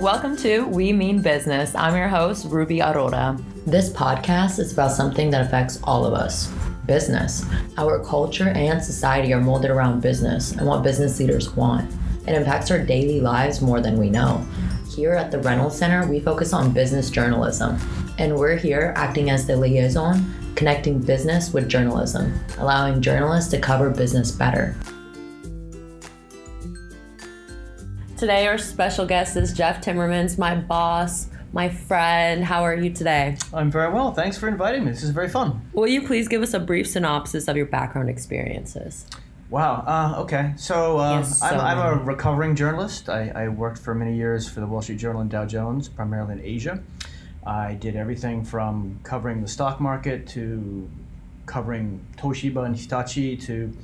Welcome to We Mean Business. I'm your host, Ruby Aurora. This podcast is about something that affects all of us business. Our culture and society are molded around business and what business leaders want. It impacts our daily lives more than we know. Here at the Reynolds Center, we focus on business journalism, and we're here acting as the liaison, connecting business with journalism, allowing journalists to cover business better. Today, our special guest is Jeff Timmermans, my boss, my friend. How are you today? I'm very well. Thanks for inviting me. This is very fun. Will you please give us a brief synopsis of your background experiences? Wow. Uh, okay. So, uh, Yes, so I'm, I'm a recovering journalist. I, I worked for many years for the Wall Street Journal and Dow Jones, primarily in Asia. I did everything from covering the stock market to covering Toshiba and Hitachi to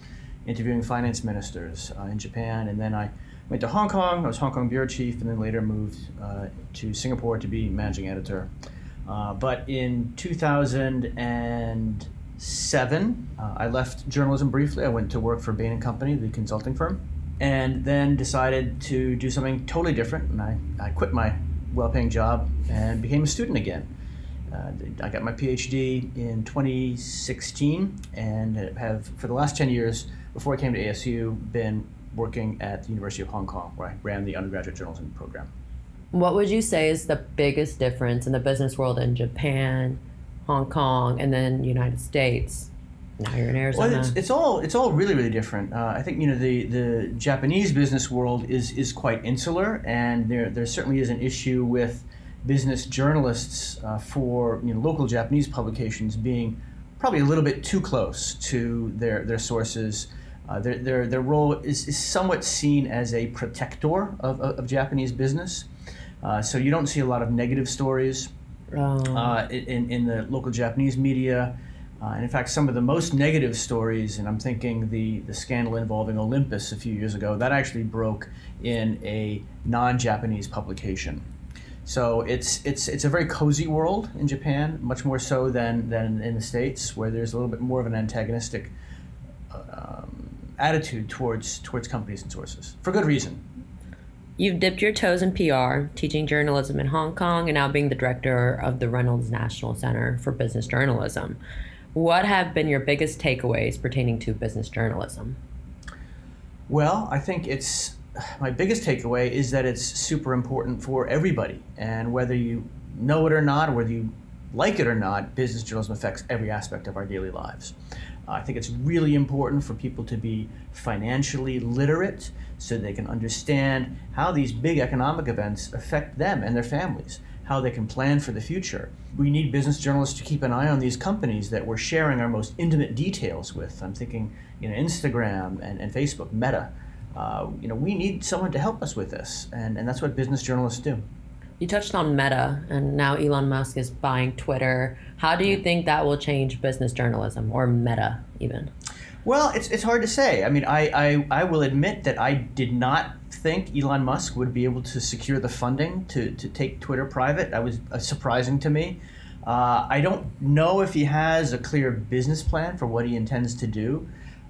interviewing finance ministers uh, in Japan. And then I went to Hong Kong. I was Hong Kong bureau chief, and then later moved uh, to Singapore to be managing editor. Uh, but in 2007, uh, I left journalism briefly. I went to work for Bain and Company, the consulting firm, and then decided to do something totally different. And I, I quit my well-paying job and became a student again. Uh, I got my PhD in 2016 and have, for the last 10 years, before I came to ASU, been working at the University of Hong Kong, where I ran the undergraduate journalism program. What would you say is the biggest difference in the business world in Japan, Hong Kong, and then United States? Now you're in Arizona. Well, it's, it's all it's all really really different. Uh, I think you know the the Japanese business world is is quite insular, and there there certainly is an issue with business journalists uh, for you know local Japanese publications being probably a little bit too close to their their sources. Uh, their, their, their role is, is somewhat seen as a protector of, of, of Japanese business. Uh, so you don't see a lot of negative stories Um, uh, in, in the local Japanese media. Uh, and in fact, some of the most negative stories, and I'm thinking the, the scandal involving Olympus a few years ago, that actually broke in a non Japanese publication. So it's, it's, it's a very cozy world in Japan, much more so than, than in the States, where there's a little bit more of an antagonistic um, attitude towards, towards companies and sources, for good reason. You've dipped your toes in PR, teaching journalism in Hong Kong, and now being the director of the Reynolds National Center for Business Journalism. What have been your biggest takeaways pertaining to business journalism? Well, I think it's my biggest takeaway is that it's super important for everybody, and whether you know it or not, or whether you like it or not, business journalism affects every aspect of our daily lives. I think it's really important for people to be financially literate so they can understand how these big economic events affect them and their families, how they can plan for the future. We need business journalists to keep an eye on these companies that we're sharing our most intimate details with. I'm thinking, you know, Instagram and, and Facebook, Meta. Uh, you know, we need someone to help us with this, and, and that's what business journalists do. You touched on Meta, and now Elon Musk is buying Twitter. How do you think that will change business journalism, or Meta even? Well, it's, it's hard to say. I mean, I, I, I will admit that I did not think Elon Musk would be able to secure the funding to, to take Twitter private. That was uh, surprising to me. Uh, I don't know if he has a clear business plan for what he intends to do.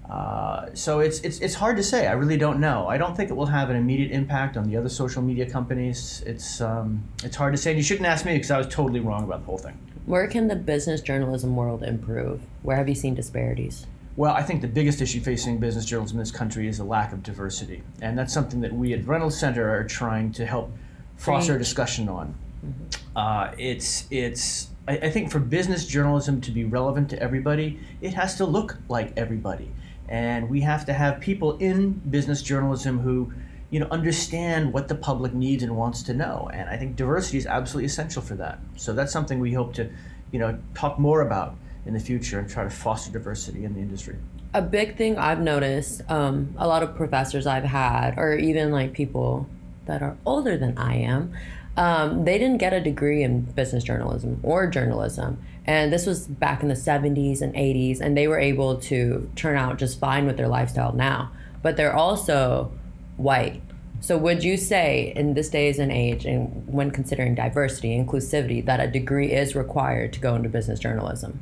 Uh, so it's, it's, it's hard to say. I really don't know. I don't think it will have an immediate impact on the other social media companies. It's, um, it's hard to say. And you shouldn't ask me because I was totally wrong about the whole thing. Where can the business journalism world improve? Where have you seen disparities? Well, I think the biggest issue facing business journalism in this country is a lack of diversity. And that's something that we at Reynolds Center are trying to help foster a discussion on. Uh, it's, it's, I, I think for business journalism to be relevant to everybody, it has to look like everybody. And we have to have people in business journalism who you know, understand what the public needs and wants to know. And I think diversity is absolutely essential for that. So that's something we hope to, you know, talk more about in the future and try to foster diversity in the industry. A big thing I've noticed, um, a lot of professors I've had, or even like people that are older than I am, um, they didn't get a degree in business journalism or journalism. And this was back in the 70s and 80s, and they were able to turn out just fine with their lifestyle now. But they're also white. So, would you say in this days and age, and when considering diversity, inclusivity, that a degree is required to go into business journalism?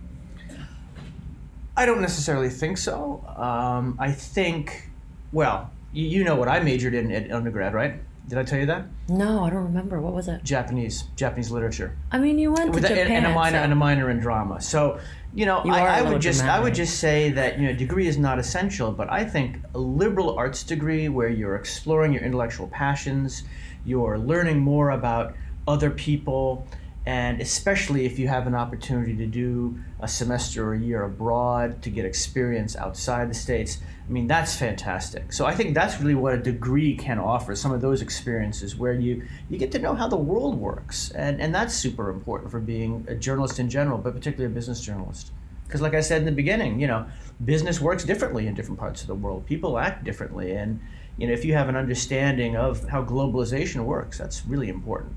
I don't necessarily think so. Um, I think, well, you, you know what I majored in at undergrad, right? Did I tell you that? No, I don't remember. What was it? Japanese, Japanese literature. I mean, you went to With a- Japan. and, a minor so- and a minor in drama. So, you know, You I, I would just I would just say that you know, degree is not essential, but I think a liberal arts degree where you're exploring your intellectual passions, you're learning more about other people, and especially if you have an opportunity to do a semester or a year abroad to get experience outside the states. I mean, that's fantastic. So I think that's really what a degree can offer. Some of those experiences where you you get to know how the world works, and and that's super important for being a journalist in general, but particularly a business journalist. Because, like I said in the beginning, you know, business works differently in different parts of the world. People act differently, and you know, if you have an understanding of how globalization works, that's really important.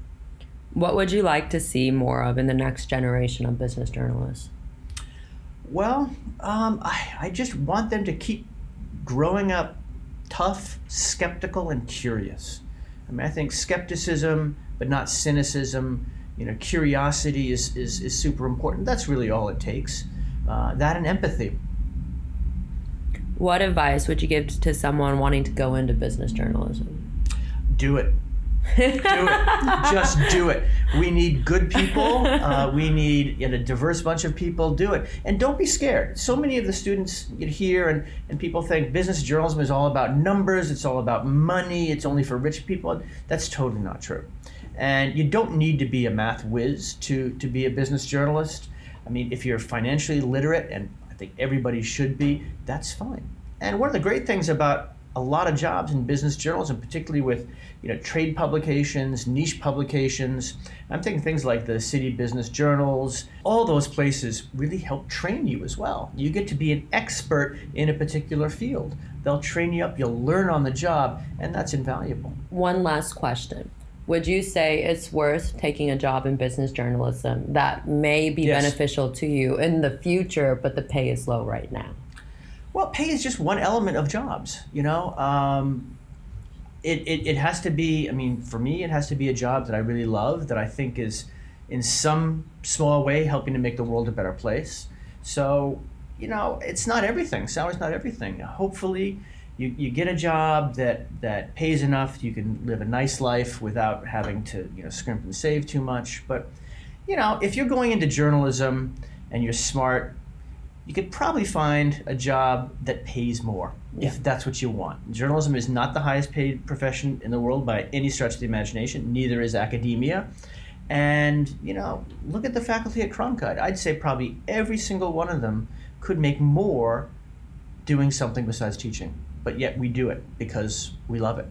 What would you like to see more of in the next generation of business journalists? Well, um, I, I just want them to keep growing up tough, skeptical, and curious. I mean, I think skepticism, but not cynicism, you know, curiosity is, is, is super important. That's really all it takes. Uh, that and empathy. What advice would you give to someone wanting to go into business journalism? Do it. Do it. Just do it. We need good people. Uh, we need you know, a diverse bunch of people. Do it. And don't be scared. So many of the students get here and, and people think business journalism is all about numbers, it's all about money, it's only for rich people. That's totally not true. And you don't need to be a math whiz to, to be a business journalist. I mean, if you're financially literate, and I think everybody should be, that's fine. And one of the great things about a lot of jobs in business journalism, particularly with you know trade publications, niche publications. I'm thinking things like the city business journals. All those places really help train you as well. You get to be an expert in a particular field. They'll train you up. You'll learn on the job, and that's invaluable. One last question. Would you say it's worth taking a job in business journalism that may be Yes. beneficial to you in the future, but the pay is low right now? Well, pay is just one element of jobs. You know, um, it, it, it has to be. I mean, for me, it has to be a job that I really love, that I think is, in some small way, helping to make the world a better place. So, you know, it's not everything. Salary's not everything. Hopefully, you, you get a job that that pays enough. You can live a nice life without having to you know scrimp and save too much. But, you know, if you're going into journalism and you're smart you could probably find a job that pays more if that's what you want. Journalism is not the highest paid profession in the world by any stretch of the imagination, neither is academia. And, you know, look at the faculty at Cronkite. I'd say probably every single one of them could make more doing something besides teaching. But yet we do it because we love it.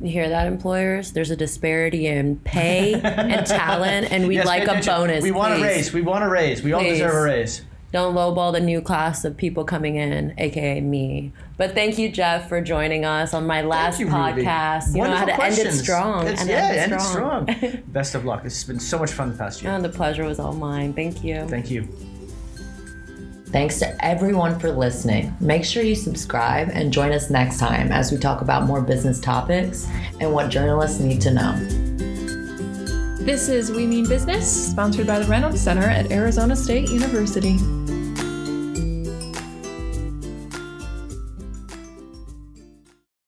You hear that, employers? There's a disparity in pay and talent, and we'd Yes, like a bonus. We want a raise. We want a raise. We all deserve a raise. Don't lowball the new class of people coming in, aka me. But thank you, Jeff, for joining us on my last Thank you, Ruby. podcast. You know how Wonderful to end it strong. It's, and yeah, end end it it strong. strong. Best of luck. This has been so much fun the past year. Oh, the pleasure was all mine. Thank you. Thank you. Thanks to everyone for listening. Make sure you subscribe and join us next time as we talk about more business topics and what journalists need to know. This is We Mean Business, sponsored by the Reynolds Center at Arizona State University.